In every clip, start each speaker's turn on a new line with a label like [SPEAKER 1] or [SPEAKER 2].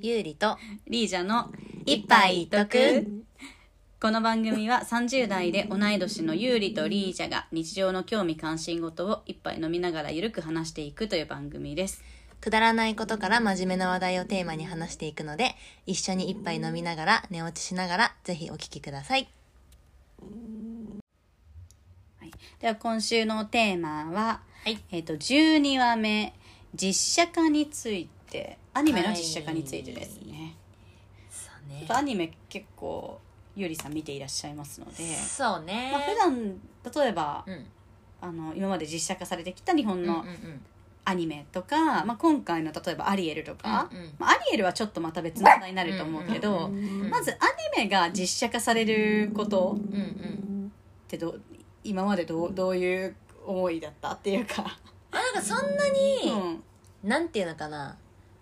[SPEAKER 1] ゆうりと
[SPEAKER 2] リージャの
[SPEAKER 1] 一杯一徳。
[SPEAKER 2] この番組は30代で同い年のユーリとリージャが日常の興味関心事を一杯飲みながらゆるく話していくという番組です。
[SPEAKER 1] くだらないことから真面目な話題をテーマに話していくので一緒に一杯飲みながら寝落ちしながらぜひお聞きください。
[SPEAKER 2] はい、では今週のテーマは、
[SPEAKER 1] はい。
[SPEAKER 2] えっ、と12話目実写化についてアニメの実写化についてですね。
[SPEAKER 1] そうね
[SPEAKER 2] やっぱアニメ結構ユーリさん見ていらっしゃいますので、
[SPEAKER 1] そうね。
[SPEAKER 2] まあ、普段例えば、
[SPEAKER 1] うん。
[SPEAKER 2] あの今まで実写化されてきた日本のアニメとか、まあ、今回の例えばアリエルとか、
[SPEAKER 1] うんうん。
[SPEAKER 2] まあ、アリエルはちょっとまた別の話題になると思うけど、まずアニメが実写化されることってどう今までどうどういう思いだったっていうか、
[SPEAKER 1] あなんかそんな
[SPEAKER 2] う
[SPEAKER 1] に、
[SPEAKER 2] ん、
[SPEAKER 1] なんていうのかな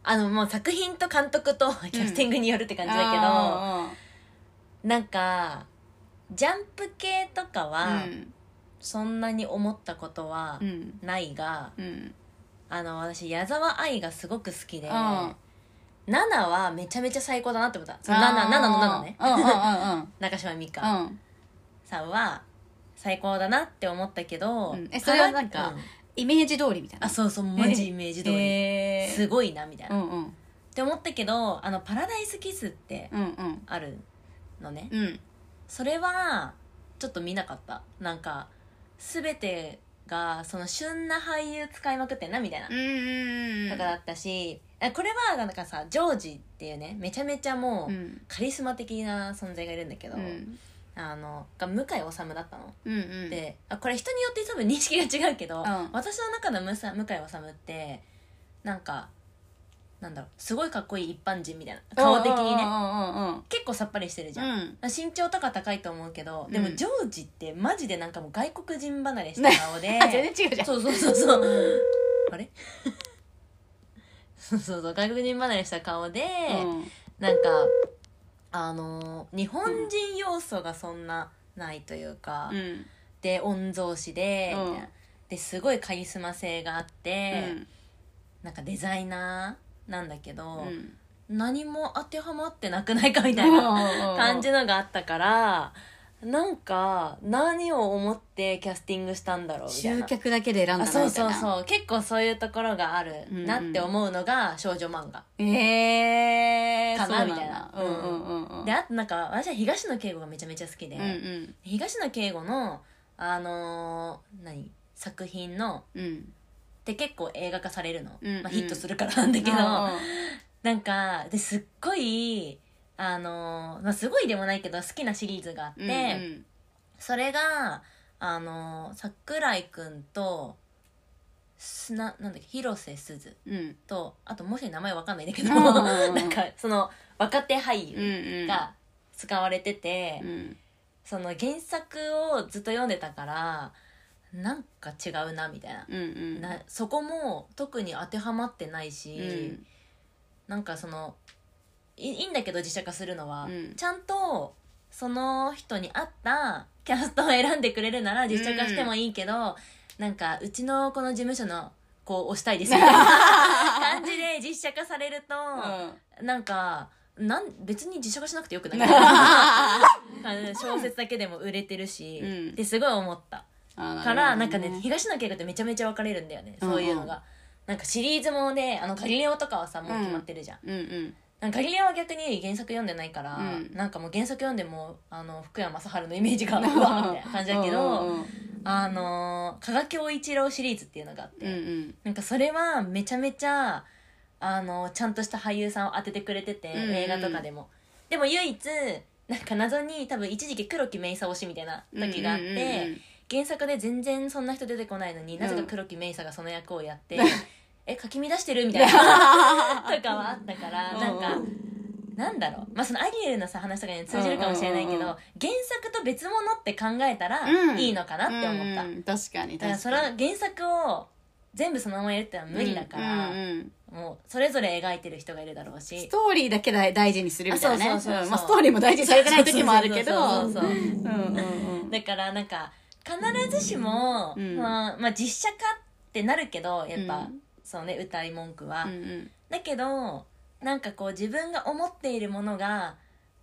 [SPEAKER 1] あのもう作品と監督とキャスティングによるって感じだけど、
[SPEAKER 2] あ
[SPEAKER 1] なんかジャンプ系とか
[SPEAKER 2] ー
[SPEAKER 1] は、
[SPEAKER 2] うん。
[SPEAKER 1] そんなに思ったことは
[SPEAKER 2] うん。
[SPEAKER 1] ないが、
[SPEAKER 2] うん。
[SPEAKER 1] あの私矢沢愛がすごく好きで、
[SPEAKER 2] うん。
[SPEAKER 1] ナはめちゃめちゃ最高だなって思った。そのナナナナのナナね。
[SPEAKER 2] うんうんうん
[SPEAKER 1] 中島美嘉。
[SPEAKER 2] うん。
[SPEAKER 1] さんは最高だなって思ったけど、
[SPEAKER 2] うん。えそれはなんか
[SPEAKER 1] うん
[SPEAKER 2] イメージ通りみたいな。
[SPEAKER 1] あそうそうマジイメージ通り、
[SPEAKER 2] えー。
[SPEAKER 1] すごいなみたいな、っ
[SPEAKER 2] うんうん。
[SPEAKER 1] て思ったけどあのパラダイスキスって
[SPEAKER 2] うんうん。
[SPEAKER 1] あるのね、
[SPEAKER 2] うん
[SPEAKER 1] それはちょっと見なかった。なんか全てがその旬な俳優使いまくってんなみたいな、
[SPEAKER 2] うん。
[SPEAKER 1] とかだったしあこれはなんかさジョージっていうねめちゃめちゃもう、
[SPEAKER 2] うん。
[SPEAKER 1] カリスマ的な存在がいるんだけど、
[SPEAKER 2] うん
[SPEAKER 1] あのが向井治だったの、
[SPEAKER 2] うんうん。
[SPEAKER 1] であこれ人によって多分認識が違うけど、
[SPEAKER 2] ん。
[SPEAKER 1] 私の中の向さ向井治ってなんかなんだろうすごいかっこいい一般人みたいな顔的にね。
[SPEAKER 2] ね
[SPEAKER 1] 結構さっぱりしてるじ
[SPEAKER 2] う
[SPEAKER 1] ゃん、
[SPEAKER 2] ん。
[SPEAKER 1] 身長とか高いと思うけどでも
[SPEAKER 2] うん
[SPEAKER 1] ジョージってマジでなんかもう外国人離れした顔で、
[SPEAKER 2] あ全然違うじゃん。
[SPEAKER 1] そうそうそうそう。あれ？そうそうそう外国人離れした顔で、
[SPEAKER 2] うん。
[SPEAKER 1] なんかあのー日本人要素がそんなないというか、
[SPEAKER 2] うん。
[SPEAKER 1] で御曹司で、
[SPEAKER 2] うん。
[SPEAKER 1] みたいなですごいカリスマ性があって、なんかデザイナーなんだけど、
[SPEAKER 2] うん。
[SPEAKER 1] 何も当てはまってなくないかみたいな感じのがあったからなんか何を思ってキャスティングしたんだろうみたい
[SPEAKER 2] 集
[SPEAKER 1] な
[SPEAKER 2] 客だけで選んだ
[SPEAKER 1] あそうそう
[SPEAKER 2] う
[SPEAKER 1] そう。結構そういうところがあるなって思うのが少女漫画、
[SPEAKER 2] ええ
[SPEAKER 1] かな
[SPEAKER 2] そう
[SPEAKER 1] みたいな。
[SPEAKER 2] うんうんうんうん。
[SPEAKER 1] であとなんか私は東野圭吾がめちゃめちゃ好きで、
[SPEAKER 2] うんうん。
[SPEAKER 1] 東野圭吾のあのー何？作品の
[SPEAKER 2] うん。
[SPEAKER 1] って結構映画化されるの、
[SPEAKER 2] うんうん。
[SPEAKER 1] まあ、ヒットするからなんだけど、
[SPEAKER 2] うん。
[SPEAKER 1] なんかですっごいあのーまあ、すごいでもないけど好きなシリーズがあって、
[SPEAKER 2] うん
[SPEAKER 1] それがあのー桜井くんとすななんだっけ広瀬すず
[SPEAKER 2] うん。うん
[SPEAKER 1] とあともう一人名前わかんないんだけど、
[SPEAKER 2] うん。うんうん
[SPEAKER 1] なんかその若手俳
[SPEAKER 2] うんうん。
[SPEAKER 1] 優が使われてて、
[SPEAKER 2] うん。
[SPEAKER 1] その原作をずっと読んでたからなんか違うなみたいな,、
[SPEAKER 2] うんうん。
[SPEAKER 1] なそこも特に当てはまってないし、
[SPEAKER 2] うん。
[SPEAKER 1] なんかそのいいいんだけど実写化するのは、
[SPEAKER 2] うん。
[SPEAKER 1] ちゃんとその人に合ったキャストを選んでくれるなら実写化してもいいけど、なんかうちのこの事務所の子を推したいです。みたいな感じで実写化されると、なんかなん別に実写化しなくてよくない？小説だけでも売れてるし、
[SPEAKER 2] うん。
[SPEAKER 1] ってすごい思った。
[SPEAKER 2] あ
[SPEAKER 1] からなんかね東野圭吾ってめちゃめちゃ分かれるんだよね
[SPEAKER 2] うん
[SPEAKER 1] そういうのが、なんかシリーズもねあのガリレオとかはさもう決まってるじゃん、
[SPEAKER 2] うんうん
[SPEAKER 1] ガリレオは逆に原作読んでないから、
[SPEAKER 2] うん。
[SPEAKER 1] なんかもう原作読んでもあの福山雅治のイメージがうわみたいな感じだけど、
[SPEAKER 2] うんうん
[SPEAKER 1] あの加賀京一郎シリーズっていうのがあって、
[SPEAKER 2] うんうん
[SPEAKER 1] なんかそれはめちゃめちゃあのちゃんとした俳優さんを当ててくれてて、
[SPEAKER 2] うんうん
[SPEAKER 1] 映画とかでも。でも唯一なんか謎に多分一時期黒木メイサ推しみたいな時があって、
[SPEAKER 2] うんうんうん。
[SPEAKER 1] 原作で全然そんな人出てこないのになぜか黒木メイサがその役をやって、えかき乱してる？みたいな。とかはあったからなんかなんだろう。まあそのアリエルのさ話とかに通じるかもしれないけど、原作と別物って考えたら
[SPEAKER 2] うん。
[SPEAKER 1] いいのかなって思った、
[SPEAKER 2] うん。うん確かに。
[SPEAKER 1] だからそれは原作を全部そのままやるってのは無理だから、
[SPEAKER 2] うんうんうん。
[SPEAKER 1] もうそれぞれ描いてる人がいるだろう
[SPEAKER 2] ス
[SPEAKER 1] し
[SPEAKER 2] トーリーだけ大大事にするみたいなね。
[SPEAKER 1] あそうそうそう。そうん
[SPEAKER 2] まあストーリーも大事にされてない時もあるけど。
[SPEAKER 1] だからなんか必ずしも、
[SPEAKER 2] うん。
[SPEAKER 1] まあ、まあ実写化ってなるけどやっぱ、
[SPEAKER 2] うん
[SPEAKER 1] そうね歌い文句は、
[SPEAKER 2] うんうん。
[SPEAKER 1] だけどなんかこう自分が思っているものが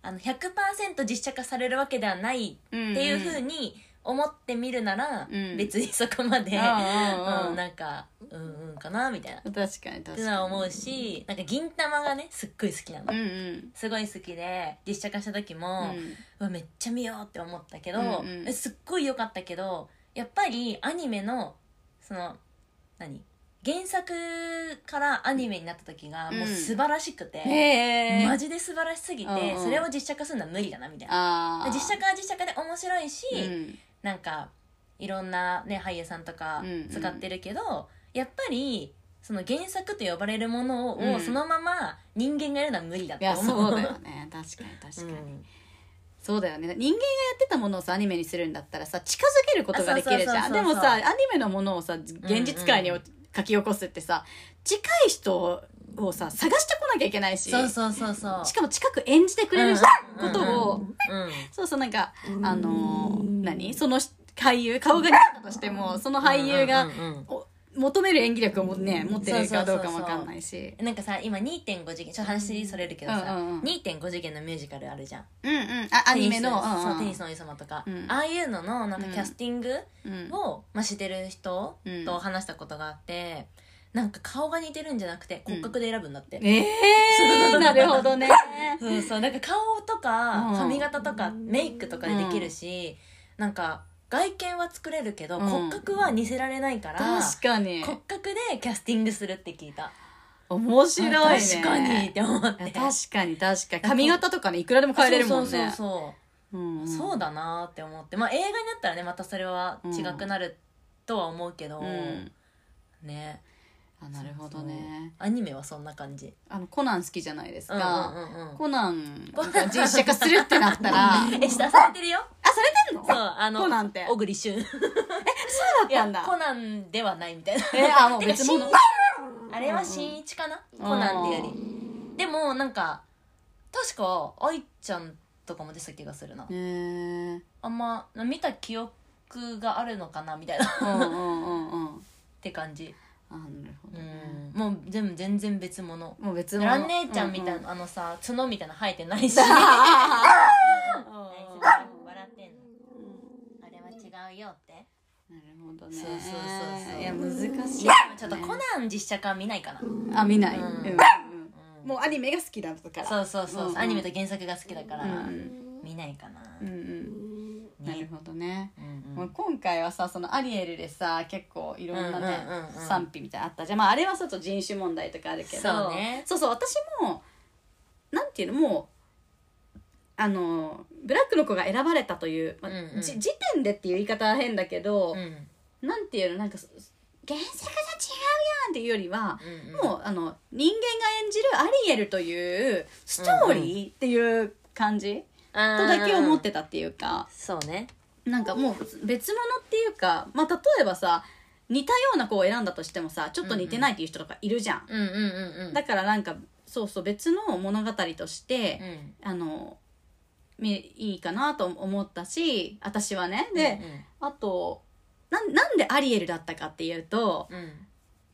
[SPEAKER 1] あの100%実写化されるわけではないっていうふうに思ってみるなら、
[SPEAKER 2] うん。
[SPEAKER 1] 別にそこまで、
[SPEAKER 2] うんうんうん
[SPEAKER 1] うんなんかうんうんかなみたいな。っ
[SPEAKER 2] 確かに確
[SPEAKER 1] て
[SPEAKER 2] かに。
[SPEAKER 1] のは思うしなんか銀玉がねすっごい好きなの、
[SPEAKER 2] うんうん。
[SPEAKER 1] すごい好きで実写化した時も、
[SPEAKER 2] うん。
[SPEAKER 1] めっちゃ見ようって思ったけど、
[SPEAKER 2] うんうん。
[SPEAKER 1] えすっごい良かったけどやっぱりアニメのその何？原作からアニメになった時がもう素晴らしくて、
[SPEAKER 2] へえ
[SPEAKER 1] マジで素晴らしすぎて、
[SPEAKER 2] うんうん。
[SPEAKER 1] それを実写化するのは無理だなみたいな。実写化は実写化で面白いし、
[SPEAKER 2] うん。
[SPEAKER 1] なんかいろんな、ね、俳優さんとか
[SPEAKER 2] うんうん。
[SPEAKER 1] 使ってるけど、やっぱりその原作と呼ばれるものを、
[SPEAKER 2] うん。
[SPEAKER 1] そのまま人間がやるのは無理だと思う。
[SPEAKER 2] そうだよね。確かに確かに、
[SPEAKER 1] うん。
[SPEAKER 2] そうだよね。人間がやってたものをさアニメにするんだったらさ近づけることができるじゃん。でもさアニメのものをさ現実界に
[SPEAKER 1] うんう
[SPEAKER 2] 書き起こすってさ近い人をさ探してこなきゃいけないし
[SPEAKER 1] そうそうそうそう。
[SPEAKER 2] しかも近く演じてくれることを、
[SPEAKER 1] うん
[SPEAKER 2] そうそうなんかあのー何？その俳優顔が似てたとしてもその俳優が、
[SPEAKER 1] うんうんうん
[SPEAKER 2] お求める演技力をもね持ってるかどうかも
[SPEAKER 1] そうそうそうそう。
[SPEAKER 2] わかんないし
[SPEAKER 1] なんかさ今2.5次元ちょっと話それるけどさ、
[SPEAKER 2] うんうんうん。
[SPEAKER 1] 2.5次元のミュージカルあるじゃん。
[SPEAKER 2] うんうん。あアニメの
[SPEAKER 1] そうテニスの王様とか、
[SPEAKER 2] うん。
[SPEAKER 1] ああいうののなんかキャスティング
[SPEAKER 2] うん。
[SPEAKER 1] を、まあ、してる人
[SPEAKER 2] うん。
[SPEAKER 1] と話したことがあって、なんか顔が似てるんじゃなくて骨格で選ぶんだって、
[SPEAKER 2] ええー、なるほどね。
[SPEAKER 1] そうそう。なんか顔とか
[SPEAKER 2] うん。
[SPEAKER 1] 髪型とかメイクとかでできるし、なんか外見は作れるけど、
[SPEAKER 2] うん。
[SPEAKER 1] 骨格は似せられないから
[SPEAKER 2] 確かに。
[SPEAKER 1] 骨格でキャスティングするって聞いた。
[SPEAKER 2] 面白いね。
[SPEAKER 1] 確かにって思って。
[SPEAKER 2] 確かに確かに。髪型とかねいくらでも変えれるもんね。
[SPEAKER 1] そうそうそう。
[SPEAKER 2] うんうん。
[SPEAKER 1] そうだなって思って。まあ映画になったらねまたそれは違くなるとは思うけど、
[SPEAKER 2] うん。
[SPEAKER 1] ね
[SPEAKER 2] あなるほどね。
[SPEAKER 1] アニメはそんな感じ。
[SPEAKER 2] あのコナン好きじゃないです
[SPEAKER 1] うん
[SPEAKER 2] か、
[SPEAKER 1] うんうんうん。
[SPEAKER 2] コナンが実写化するってなったら。あ
[SPEAKER 1] え下されてるよ。
[SPEAKER 2] されてんの？
[SPEAKER 1] そうあの
[SPEAKER 2] コナンって。
[SPEAKER 1] 小栗旬。
[SPEAKER 2] そうだったんだ。
[SPEAKER 1] コナンではないみたいな。
[SPEAKER 2] えあもう別物？
[SPEAKER 1] てかあれは新一かな、コナンっていうより。でもなんか確か愛ちゃんとかも出てた気がするな。
[SPEAKER 2] へえ
[SPEAKER 1] あんま見た記憶があるのかな？みたいな。っ
[SPEAKER 2] うんうんうんうん。
[SPEAKER 1] て感じ
[SPEAKER 2] あなるほど
[SPEAKER 1] う
[SPEAKER 2] ね、
[SPEAKER 1] ん。もう全部全然別物。
[SPEAKER 2] もう別物。
[SPEAKER 1] ラン姉ちゃんみたいな、
[SPEAKER 2] うんうん。
[SPEAKER 1] あのさ角みたいなの生えてないし。
[SPEAKER 2] うん
[SPEAKER 1] 笑ってんの。あれは違うよって。
[SPEAKER 2] なるほどね。
[SPEAKER 1] そうそうそうそう。
[SPEAKER 2] いや難しい。
[SPEAKER 1] いやちょっとコナン実写化見ないかな、
[SPEAKER 2] あ見ない、
[SPEAKER 1] うん。
[SPEAKER 2] うん。うん。
[SPEAKER 1] うん
[SPEAKER 2] もうアニメが好きだから。
[SPEAKER 1] そうそうそう、
[SPEAKER 2] う。んうん。
[SPEAKER 1] アニメと原作が好きだから、
[SPEAKER 2] うん。
[SPEAKER 1] 見ないかな、
[SPEAKER 2] うんうんなる
[SPEAKER 1] ね
[SPEAKER 2] ほどね、
[SPEAKER 1] うん
[SPEAKER 2] もう今回はさそのアリエルでさ結構いろんなね、
[SPEAKER 1] うんうんうんうん
[SPEAKER 2] 賛否みたいなのあったじゃん、まあ、あれはちょっと人種問題とかあるけど
[SPEAKER 1] そうね。
[SPEAKER 2] そうそう私もなんていうのもうあのブラックの子が選ばれたという、まあ
[SPEAKER 1] うんうん。
[SPEAKER 2] じ時点でっていう言い方は変だけど、
[SPEAKER 1] うん。
[SPEAKER 2] なんていうのなんかそ原作が違うやんっていうよりは、
[SPEAKER 1] うんうん。
[SPEAKER 2] もうあの人間が演じるアリエルというストーリーっていう感じ、とだけ思ってたっていうか、
[SPEAKER 1] そうね。
[SPEAKER 2] なんかもう別物っていうか、まあ、例えばさ似たような子を選んだとしてもさちょっと似てないっていう人とかいるじゃん、
[SPEAKER 1] うんうんうんうん。
[SPEAKER 2] だからなんかそうそう別の物語として、
[SPEAKER 1] うん。
[SPEAKER 2] あのみいいかなと思ったし私はね。で、あとなんなんでアリエルだったかっていうと
[SPEAKER 1] うんうん。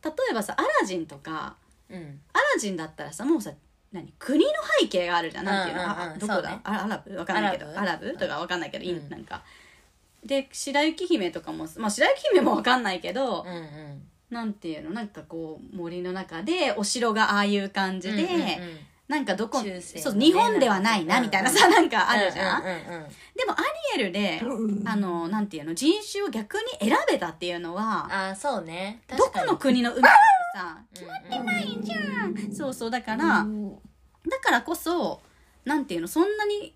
[SPEAKER 2] 例えばさアラジンとか
[SPEAKER 1] うん。
[SPEAKER 2] アラジンだったらさもうさ何？国の背景があるじゃん。なんていうの、
[SPEAKER 1] うんうんうん
[SPEAKER 2] あどこだ、
[SPEAKER 1] そうね
[SPEAKER 2] あアラブ？わかんないけど。
[SPEAKER 1] アラブ？
[SPEAKER 2] アラブ？とかわかんないけど、いい
[SPEAKER 1] うん。
[SPEAKER 2] なんか。で白雪姫とかもまあ白雪姫もわかんないけど、
[SPEAKER 1] うんうん。
[SPEAKER 2] なんていうの？なんかこう森の中でお城がああいう感じで、
[SPEAKER 1] うんうんうん。
[SPEAKER 2] なんかどこ、
[SPEAKER 1] 中世のね
[SPEAKER 2] そう日本ではないなみたいなさ、なんかあるじゃん、
[SPEAKER 1] うんうんうん
[SPEAKER 2] でもアリエルで、あのなんていうの？人種を逆に選べたっていうのは
[SPEAKER 1] あーそうね。
[SPEAKER 2] ど
[SPEAKER 1] 確かに。
[SPEAKER 2] この国の海 さ
[SPEAKER 1] 決まってない
[SPEAKER 2] じゃん。そうそうだからだからこそなんていうのそんなに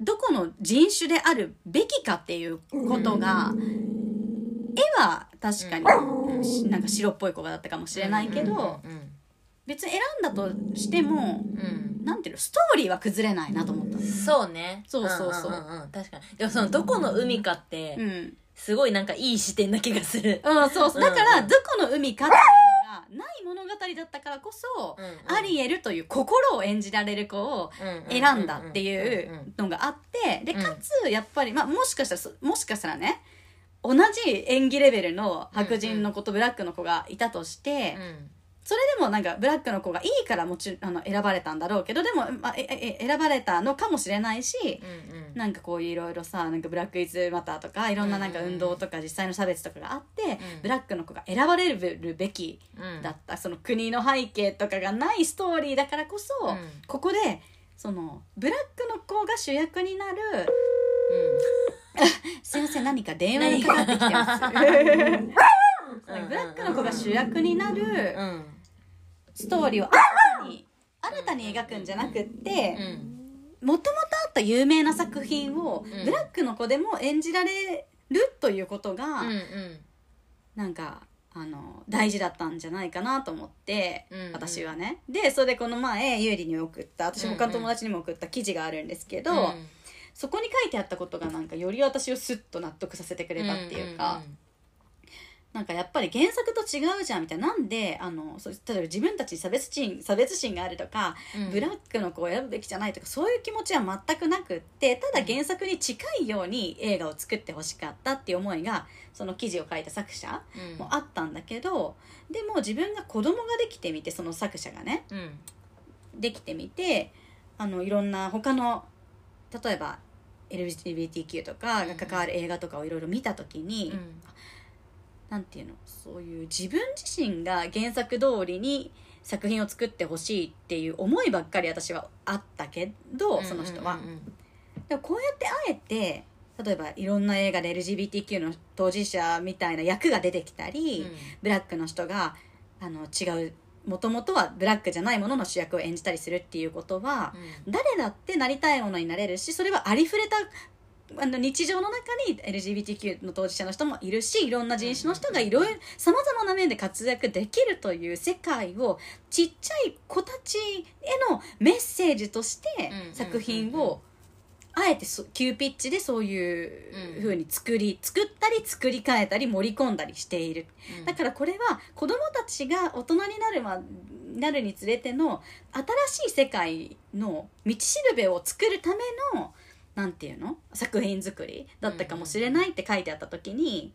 [SPEAKER 2] どこの人種であるべきかっていうことが絵は確かにしなんか白っぽい子がだったかもしれないけど
[SPEAKER 1] うん。うん
[SPEAKER 2] 別に選んだとしても
[SPEAKER 1] うん。
[SPEAKER 2] なんていうのストーリーは崩れないなと思った
[SPEAKER 1] うんそうね。
[SPEAKER 2] そうそうそう。ん
[SPEAKER 1] んんん確かに。でもそのどこの海かって
[SPEAKER 2] うん、
[SPEAKER 1] すごいなんかいい視点な気がする。
[SPEAKER 2] うん、そうそう。だか
[SPEAKER 1] うん
[SPEAKER 2] らどこの海かってがない物語だったからこそ、
[SPEAKER 1] うんうん。
[SPEAKER 2] アリエルという心を演じられる子を選んだっていうのがあってで
[SPEAKER 1] うん。
[SPEAKER 2] かつやっぱり、まあ、もしかしたらそもしかしたらね同じ演技レベルの白人の子とブラックの子がいたとして、それでもなんかブラックの子がいいからもちろんあの選ばれたんだろうけどでも、まあ、ええ選ばれたのかもしれないし、
[SPEAKER 1] うんうん
[SPEAKER 2] なんかこういろいろさなんかブラック・イズ・マターとかいろんななんか運動とか実際の差別とかがあって、
[SPEAKER 1] うん
[SPEAKER 2] ブラックの子が選ばれるべき
[SPEAKER 1] うん
[SPEAKER 2] だった、その国の背景とかがないストーリーだからこそ、
[SPEAKER 1] うん。
[SPEAKER 2] ここで そのブラックの子が主役になるすいません何か電話がかかってきてます。ブラックの子が主役になる
[SPEAKER 1] うんうん
[SPEAKER 2] ストーリーを新たに新たに描くんじゃなくって
[SPEAKER 1] うん。
[SPEAKER 2] もともとあった有名な作品を
[SPEAKER 1] うん。
[SPEAKER 2] ブラックの子でも演じられるということが、なんかあの大事だったんじゃないかなと思って、
[SPEAKER 1] うんうん。
[SPEAKER 2] 私はね。でそれでこの前優里に送った私他の友達にも送った記事があるんですけど、
[SPEAKER 1] うん
[SPEAKER 2] そこに書いてあったことがなんかより私をスッと納得させてくれたっていうか、なんかやっぱり原作と違うじゃんみたいな。なんであのそう例えば自分たちに差別心差別心があるとか、
[SPEAKER 1] うん。
[SPEAKER 2] ブラックの子を選ぶべきじゃないとかそういう気持ちは全くなくってただ原作に近いように映画を作ってほしかったっていう思いがその記事を書いた作者
[SPEAKER 1] うん。
[SPEAKER 2] もあったんだけどでも自分が子供ができてみてその作者がね。
[SPEAKER 1] うん。
[SPEAKER 2] できてみてあのいろんな他の例えば LGBTQ とかが関わる映画とかをいろいろ見た時に、
[SPEAKER 1] うん
[SPEAKER 2] なんていうの？そういう自分自身が原作通りに作品を作ってほしいっていう思いばっかり私はあったけどその人は、でもこうやってあえて例えばいろんな映画で LGBTQ の当事者みたいな役が出てきたり、
[SPEAKER 1] うん。
[SPEAKER 2] ブラックの人があの違うもともとはブラックじゃないものの主役を演じたりするっていうことは、
[SPEAKER 1] うん。
[SPEAKER 2] 誰だってなりたいものになれるしそれはありふれたあの日常の中に LGBTQ の当事者の人もいるしいろんな人種の人がいろいろさまざまな面で活躍できるという世界をちっちゃい子たちへのメッセージとして
[SPEAKER 1] うん
[SPEAKER 2] 作品をあえてそ急ピッチでそういう風に作り作ったり作り変えたり盛り込んだりしている。
[SPEAKER 1] うん。
[SPEAKER 2] だからこれは子供たちが大人になるまなるにつれての新しい世界の道しるべを作るためのなんていうの？作品作りだったかもしれないって書いてあった時に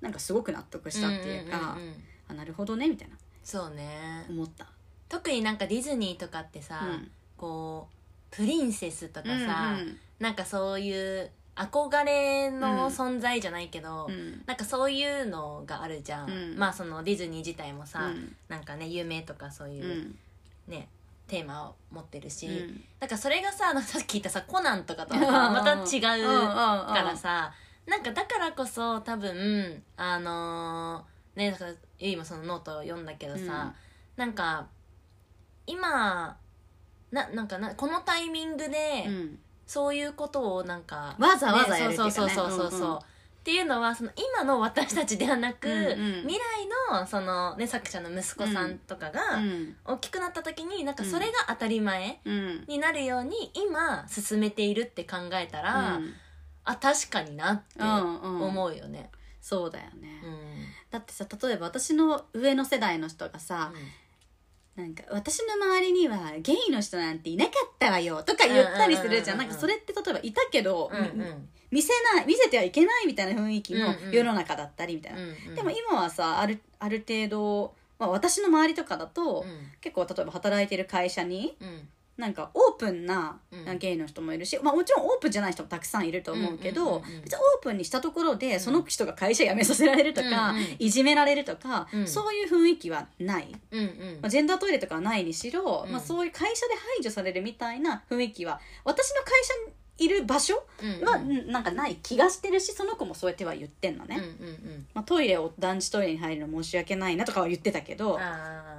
[SPEAKER 2] なんかすごく納得したっていうか、
[SPEAKER 1] んんんうん。
[SPEAKER 2] あなるほどねみたいな。
[SPEAKER 1] そうね。
[SPEAKER 2] 思った。
[SPEAKER 1] 特になんかディズニーとかってさ、
[SPEAKER 2] うん。
[SPEAKER 1] こうプリンセスとかさ、
[SPEAKER 2] うん
[SPEAKER 1] なんかそういう憧れ
[SPEAKER 2] うん
[SPEAKER 1] の存在じゃないけど、
[SPEAKER 2] うん。うん
[SPEAKER 1] なんかそういうのがあるじゃん、
[SPEAKER 2] うん。
[SPEAKER 1] まあそのディズニー自体もさ、
[SPEAKER 2] うん。
[SPEAKER 1] なんかね有名とかそう
[SPEAKER 2] う
[SPEAKER 1] いう、
[SPEAKER 2] ん。
[SPEAKER 1] ねテーマを持ってるし、
[SPEAKER 2] うん。
[SPEAKER 1] だからそれがさ さっき言ったさコナンとかとはまた違うか
[SPEAKER 2] から
[SPEAKER 1] さなんかだからこそ多分あのーねだからゆいもそのノートを読んだけどさ、なんか今ななんかなこのタイミングで、
[SPEAKER 2] うん。
[SPEAKER 1] そういうことをなんか
[SPEAKER 2] わざわざやるっていうかね。
[SPEAKER 1] そうそうそうそうそう、
[SPEAKER 2] うんうん
[SPEAKER 1] っていうのはその今の私たちではなく、
[SPEAKER 2] うんうん。
[SPEAKER 1] 未来のその、ね、作者の息子さんとかが
[SPEAKER 2] うん。
[SPEAKER 1] 大きくなった時になんかそれが当たり前
[SPEAKER 2] うん。
[SPEAKER 1] になるように今進めているって考えたら、
[SPEAKER 2] うん。
[SPEAKER 1] あ確かになって
[SPEAKER 2] うんうん
[SPEAKER 1] 思うよね。
[SPEAKER 2] そうだよね、
[SPEAKER 1] うん。
[SPEAKER 2] だってさ例えば私の上の世代の人がさ、なんか私の周りにはゲイの人なんていなかったわよとか言ったりするじゃん,、
[SPEAKER 1] うんうんうんうん。
[SPEAKER 2] なんかそれって例えばいたけど、
[SPEAKER 1] うんうん
[SPEAKER 2] 見せない見せてはいけないみたいな雰囲気の世の中だったりみたいな、
[SPEAKER 1] うんうん。
[SPEAKER 2] でも今はさあるある程度、まあ、私の周りとかだと、
[SPEAKER 1] うん。
[SPEAKER 2] 結構例えば働いてる会社に
[SPEAKER 1] うん。
[SPEAKER 2] なんかオープンな
[SPEAKER 1] うん。
[SPEAKER 2] ゲイの人もいるし、まあ、もちろんオープンじゃない人もたくさんいると思うけど、オープンにしたところでその人が会社辞めさせられるとか、
[SPEAKER 1] うんうん
[SPEAKER 2] いじめられるとか、
[SPEAKER 1] うん。
[SPEAKER 2] そういう雰囲気はない、
[SPEAKER 1] うんうん。
[SPEAKER 2] まあ、ジェンダートイレとかはないにしろ、
[SPEAKER 1] うん。
[SPEAKER 2] まあ、そういう会社で排除されるみたいな雰囲気は私の会社にいる場所
[SPEAKER 1] うん
[SPEAKER 2] は、
[SPEAKER 1] うん。
[SPEAKER 2] なんかない気がしてるしその子もそうやっては言ってんのね、まあ、トイレを男子トイレに入るの申し訳ないなとかは言ってたけど、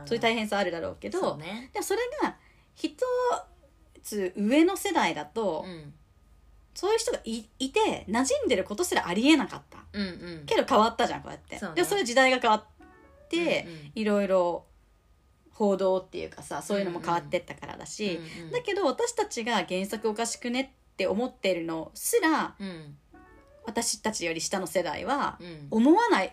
[SPEAKER 2] そういう大変さあるだろうけど
[SPEAKER 1] ね。
[SPEAKER 2] でもそれが一つ上の世代だと、
[SPEAKER 1] うん。
[SPEAKER 2] そういう人がいいて馴染んでることすらありえなかった。
[SPEAKER 1] うんうん。
[SPEAKER 2] けど変わったじゃんこうやって。
[SPEAKER 1] そうね。
[SPEAKER 2] でもそれ時代が変わって、
[SPEAKER 1] うんうん。
[SPEAKER 2] いろいろ報道っていうかさそういうのも変わってったからだし、
[SPEAKER 1] うんうん。
[SPEAKER 2] だけど私たちが原作おかしくねって思ってるのすら
[SPEAKER 1] うん
[SPEAKER 2] 私たちより下の世代は
[SPEAKER 1] うん。
[SPEAKER 2] 思わな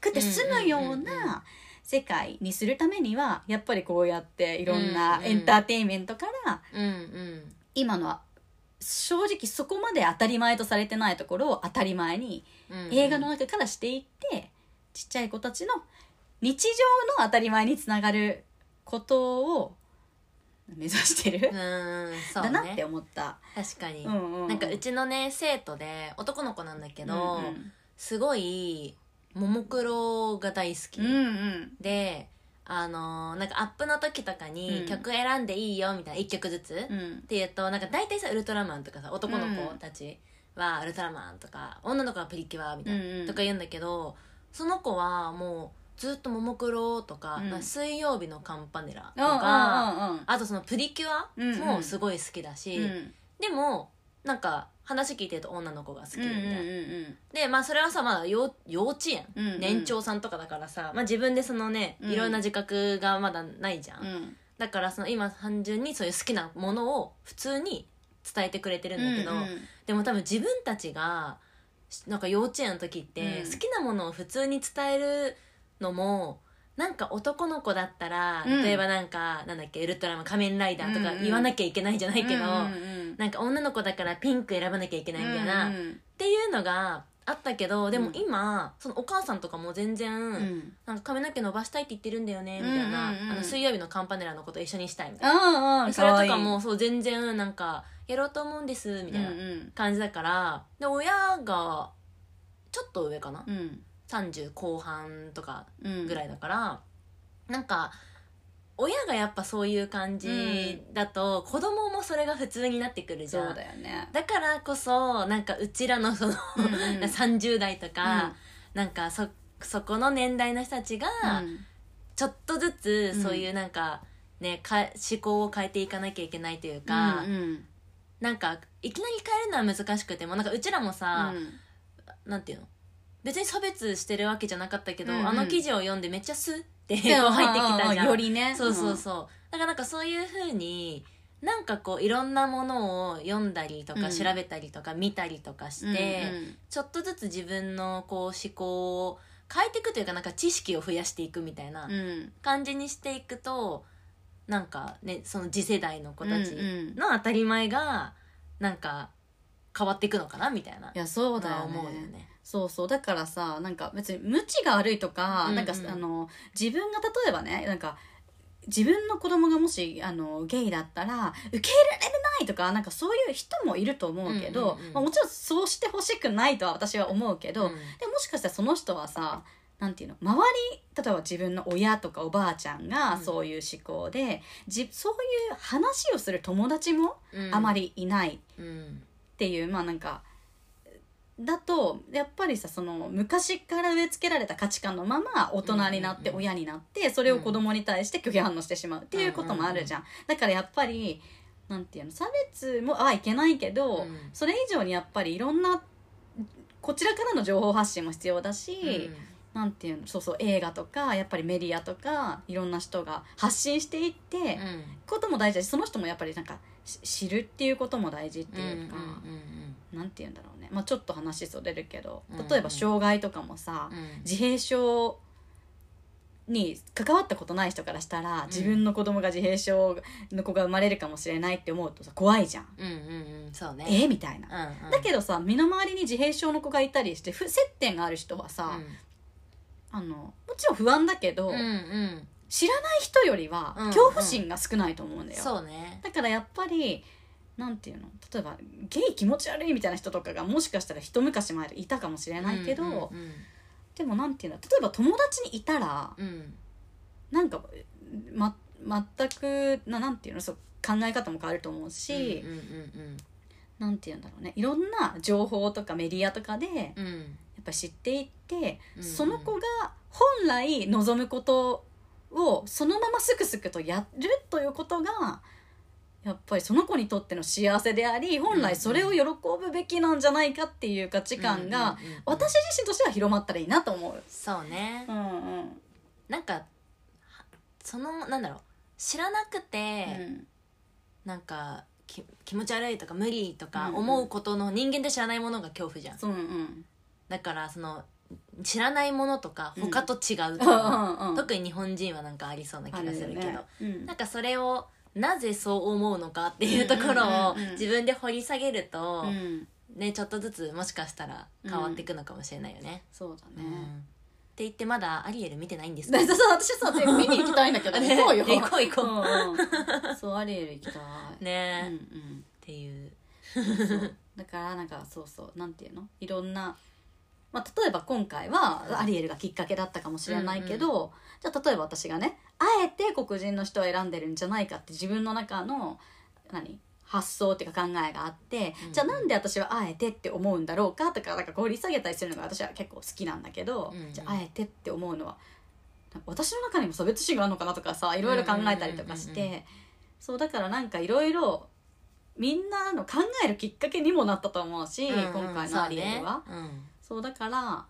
[SPEAKER 2] くて済むような世界にするためにはやっぱりこうやっていろん
[SPEAKER 1] うん
[SPEAKER 2] な
[SPEAKER 1] うん。
[SPEAKER 2] エンターテインメントから今のは正直そこまで当たり前とされてないところを当たり前に
[SPEAKER 1] うん。
[SPEAKER 2] 映画の中からしていってちっちゃい子たちの日常の当たり前につながることを目指してる、
[SPEAKER 1] うんそう
[SPEAKER 2] だなって
[SPEAKER 1] ね
[SPEAKER 2] 思った。
[SPEAKER 1] 確かに、
[SPEAKER 2] うんうんうん。
[SPEAKER 1] なんかうちのね生徒で男の子なんだけど、
[SPEAKER 2] うん
[SPEAKER 1] すごいももクロが大好き、
[SPEAKER 2] うんうん。
[SPEAKER 1] であのーなんかアップの時とかに
[SPEAKER 2] うん。
[SPEAKER 1] 曲選んでいいよみたいな1曲ずつ、っ
[SPEAKER 2] うん。
[SPEAKER 1] て言うとなんか大体さウルトラマンとかさ男の子たちはウルトラマンとか女の子はプリキュアみたいな、
[SPEAKER 2] うんうん。
[SPEAKER 1] とか言うんだけどその子はもうずっとももクロとか,、
[SPEAKER 2] うん。
[SPEAKER 1] 水曜日のカンパネラとか、あとそのプリキュアもすごい好きだし、
[SPEAKER 2] うん。
[SPEAKER 1] でもなんか話聞いてると女の子が好きみたいな、でまあそれはさまだ幼幼稚園、年長さんとかだからさ、まあ、自分でそのね
[SPEAKER 2] うん。
[SPEAKER 1] いろんな自覚がまだないじゃん、だからその今単純にそういう好きなものを普通に伝えてくれてるんだけど、でも多分自分たちがなんか幼稚園の時って
[SPEAKER 2] うん。
[SPEAKER 1] 好きなものを普通に伝えるのもなんか男の子だったら、
[SPEAKER 2] うん。
[SPEAKER 1] 例えばなんかなんだっけウルトラマン仮面ライダーとか
[SPEAKER 2] うんうん
[SPEAKER 1] 言わなきゃいけないじゃないけど、
[SPEAKER 2] うんうん
[SPEAKER 1] なんか女の子だからピンク選ばなきゃいけないみたいな、っ
[SPEAKER 2] うんうん。
[SPEAKER 1] ていうのがあったけどでも
[SPEAKER 2] うん。
[SPEAKER 1] 今、そのお母さんとかも全然、
[SPEAKER 2] うん。
[SPEAKER 1] なんか髪の毛伸ばしたいって言ってるんだよねみたいな、
[SPEAKER 2] うん。うんうん
[SPEAKER 1] あの水曜日のカンパネラのこと一緒にしたいみたいな、
[SPEAKER 2] ああ
[SPEAKER 1] それとかもそう全然なんかやろうと思うんですみたいな感じだからで親がちょっと上かな、
[SPEAKER 2] うん
[SPEAKER 1] 30後半とか
[SPEAKER 2] うん
[SPEAKER 1] ぐらいだから、なんか親がやっぱそういう感じだと、子供もそれが普通になってくるじ
[SPEAKER 2] そ
[SPEAKER 1] ゃん。
[SPEAKER 2] うだよね。
[SPEAKER 1] だからこそなんかうちらのその、
[SPEAKER 2] うんうん。
[SPEAKER 1] 30代とか、なんかそそこの年代の人たちが
[SPEAKER 2] うん。
[SPEAKER 1] ちょっとずつ
[SPEAKER 2] うん。
[SPEAKER 1] そういうなんか、ねか思考を変えていかなきゃいけないというか、
[SPEAKER 2] うんうん。
[SPEAKER 1] なんかいきなり変えるのは難しくてもなんかうちらもさ、
[SPEAKER 2] うん。
[SPEAKER 1] なんていうの？別に差別してるわけじゃなかったけど、
[SPEAKER 2] うんうん。
[SPEAKER 1] あの記事を読んでめっちゃスッって入ってきたじゃん。
[SPEAKER 2] よりね。
[SPEAKER 1] そうそうそう。だからなんかそういうふうになんかこういろんなものを読んだりとか
[SPEAKER 2] うん。
[SPEAKER 1] 調べたりとか見たりとかし
[SPEAKER 2] うん
[SPEAKER 1] て、
[SPEAKER 2] うん。
[SPEAKER 1] ちょっとずつ自分のこう思考を変えていくというかなんか知識を増やしていくみたいな
[SPEAKER 2] うん。
[SPEAKER 1] 感じにしていくとなんかねその次世代の子たち
[SPEAKER 2] うんうん。
[SPEAKER 1] の当たり前がなんか変わっていくのかなみたいな。い
[SPEAKER 2] やそうだよね。
[SPEAKER 1] 思うよね。
[SPEAKER 2] そうそう。だからさなんか別に無知が悪いとか、
[SPEAKER 1] うんうん。
[SPEAKER 2] なんかあの自分が例えばねなんか自分の子供がもしあのゲイだったら受け入れられないとかなんかそういう人もいると思うけど、
[SPEAKER 1] うんうんうん。
[SPEAKER 2] まあ、もちろんそうしてほしくないとは私は思うけど、
[SPEAKER 1] うん。
[SPEAKER 2] でもしかしたらその人はさなんていうの周り例えば自分の親とかおばあちゃんが
[SPEAKER 1] うん。
[SPEAKER 2] そういう思考で、じそういう話をする友達も
[SPEAKER 1] うん。
[SPEAKER 2] あまりいない
[SPEAKER 1] うん。
[SPEAKER 2] っていう、まあなんかだとやっぱりさその昔から植え付けられた価値観のまま大人になって
[SPEAKER 1] うんうんうん
[SPEAKER 2] 親になってそれを子供に対して拒否反応してしまうっていうこともあるじゃん、だからやっぱりなんていうの差別もはいけないけど、
[SPEAKER 1] うん。
[SPEAKER 2] それ以上にやっぱりいろんなこちらからの情報発信も必要だし、なんていうのそうそう映画とかやっぱりメディアとかいろんな人が発信していって、
[SPEAKER 1] うん。
[SPEAKER 2] ことも大事だしその人もやっぱりなんかし知るっていうことも大事って
[SPEAKER 1] うん
[SPEAKER 2] いうか、
[SPEAKER 1] うん
[SPEAKER 2] なんて言うんだろうね、まあ、ちょっと話それるけど
[SPEAKER 1] うん
[SPEAKER 2] 例えば障害とかもさ、
[SPEAKER 1] うん。うん
[SPEAKER 2] 自閉症に関わったことない人からしたら、自分の子供が自閉症の子が生まれるかもしれないって思うとさ怖いじゃん。
[SPEAKER 1] うんうんうん。そうね。
[SPEAKER 2] え？みたいな。
[SPEAKER 1] うんうん。
[SPEAKER 2] だけどさ身の回りに自閉症の子がいたりしてふ接点がある人はさ、あのもちろん不安だけど、
[SPEAKER 1] うんうん。うん
[SPEAKER 2] 知らない人よりは
[SPEAKER 1] うん。
[SPEAKER 2] 恐怖心が少ないと思うんだよ。
[SPEAKER 1] そうね。
[SPEAKER 2] だからやっぱりなんていうの？例えばゲイ気持ち悪いみたいな人とかがもしかしたら一昔前でいたかもしれないけど、
[SPEAKER 1] うんうん
[SPEAKER 2] でもなんていうの？例えば友達にいたら
[SPEAKER 1] うん
[SPEAKER 2] なんか、ま、全くななんていうの？そう考え方も変わると思うし、
[SPEAKER 1] うんうん
[SPEAKER 2] なんていうんだろうね。いろんな情報とかメディアとかでやっ
[SPEAKER 1] うんうん
[SPEAKER 2] ぱ知っていって、
[SPEAKER 1] うん。
[SPEAKER 2] その子が本来望むことをそのまますくすくとやるということがやっぱりその子にとっての幸せであり本来それを喜ぶべきなんじゃないかっていう価値観が私自身としては広まったらいいなと思う。
[SPEAKER 1] そうね。
[SPEAKER 2] うんうん。
[SPEAKER 1] なんかはそのなんだろう。知らなくて、
[SPEAKER 2] うん。
[SPEAKER 1] なんかき気持ち悪いとか無理とか思うことの人間で知らないものが恐怖じゃん、
[SPEAKER 2] そううん
[SPEAKER 1] だからその知らないものとか
[SPEAKER 2] うん。
[SPEAKER 1] 他と違うと
[SPEAKER 2] う
[SPEAKER 1] か、
[SPEAKER 2] んうん。
[SPEAKER 1] 特に日本人はなんかありそうな気がするけど。
[SPEAKER 2] ね。うん。
[SPEAKER 1] なんかそれをなぜそう思うのかっていうところを
[SPEAKER 2] うんうんうんうん。
[SPEAKER 1] 自分で掘り下げると、
[SPEAKER 2] うん。
[SPEAKER 1] ねちょっとずつもしかしたら変わっていくのかもしれないよね。
[SPEAKER 2] そうだね、
[SPEAKER 1] うん。って言ってまだアリエル見てないんです
[SPEAKER 2] だ
[SPEAKER 1] か？
[SPEAKER 2] そうそう私はそう見に行きたいんだけど
[SPEAKER 1] ね。
[SPEAKER 2] 行こうよ。
[SPEAKER 1] 行こう行こう。
[SPEAKER 2] うんうん。そうアリエル行きたい。
[SPEAKER 1] ね。
[SPEAKER 2] うんうん。
[SPEAKER 1] ていう。
[SPEAKER 2] そうだからなんかそうそうなんていうの？いろんな、まあ、例えば今回はアリエルがきっかけだったかもしれないけど、じゃあ例えば私がねあえて黒人の人を選んでるんじゃないかって自分の中の何？発想っていうか考えがあって、
[SPEAKER 1] うん。
[SPEAKER 2] じゃあなんで私はあえてって思うんだろうかとかなんか掘り下げたりするのが私は結構好きなんだけど、
[SPEAKER 1] うんうん。
[SPEAKER 2] じゃああえてって思うのは私の中にも差別心があるのかなとかさいろいろ考えたりとかし
[SPEAKER 1] うんうんうんうん
[SPEAKER 2] てそうだからなんかいろいろみんなの考えるきっかけにもなったと思うし、
[SPEAKER 1] うんうん
[SPEAKER 2] 今回のアリエルは。
[SPEAKER 1] そうね。
[SPEAKER 2] そうだから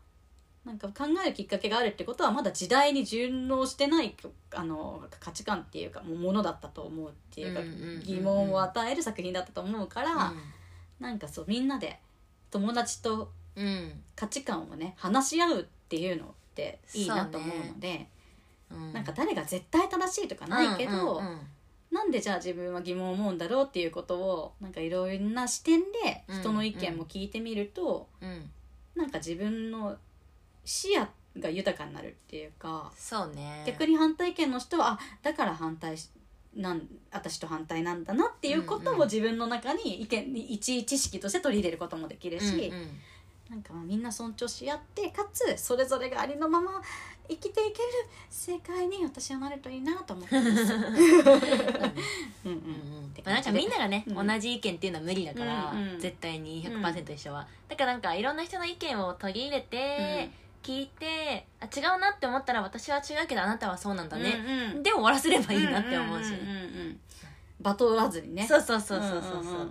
[SPEAKER 2] なんか考えるきっかけがあるってことはまだ時代に順応してないあの価値観っていうかものだったと思うっていうか、
[SPEAKER 1] うんうんうんうん
[SPEAKER 2] 疑問を与える作品だったと思うから、
[SPEAKER 1] うん。
[SPEAKER 2] なんかそうみんなで友達と
[SPEAKER 1] うん
[SPEAKER 2] 価値観をね話し合うっていうのっていいなと思うので
[SPEAKER 1] うん
[SPEAKER 2] なんか誰が絶対正しいとかないけど、
[SPEAKER 1] うんうんうん。
[SPEAKER 2] なんでじゃあ自分は疑問を思うんだろうっていうことをなんかいろんな視点で人の意見も聞いてみると、
[SPEAKER 1] うん。
[SPEAKER 2] なんか自分の視野が豊かになるっていうか、
[SPEAKER 1] そうね。
[SPEAKER 2] 逆に反対意見の人はあだから反対しなん私と反対なんだなっていうこと
[SPEAKER 1] うんうん。
[SPEAKER 2] を自分の中に意見に一知識として取り入れることもできるし、
[SPEAKER 1] うんうん。
[SPEAKER 2] なんかまあみんな尊重し合ってかつそれぞれがありのまま生きていける世界に私はなるといいなと思ってます。うんうん。
[SPEAKER 1] うんうん。
[SPEAKER 2] て
[SPEAKER 1] まあ、なんかみんながね、
[SPEAKER 2] うん
[SPEAKER 1] 同じ意見っていうのは無理だから、
[SPEAKER 2] うんうん
[SPEAKER 1] 絶対に100%一緒は、だからなんかいろんな人の意見を取り入れて、聞いてあ違うなって思ったら私は違うけどあなたはそうなんだね、
[SPEAKER 2] うんうん。
[SPEAKER 1] で終わらせればいいなって思うし、
[SPEAKER 2] んんうんうん。バトらずにね。
[SPEAKER 1] そうそうそうそうそう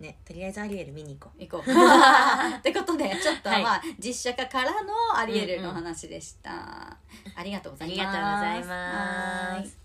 [SPEAKER 1] ねとりあえずアリエル見に行こう。
[SPEAKER 2] 行こう。ってことでちょっと
[SPEAKER 1] はい。
[SPEAKER 2] まあ、実写化からのアリエルの話でした、ありがとうございます。
[SPEAKER 1] ありがとうございます。
[SPEAKER 2] はい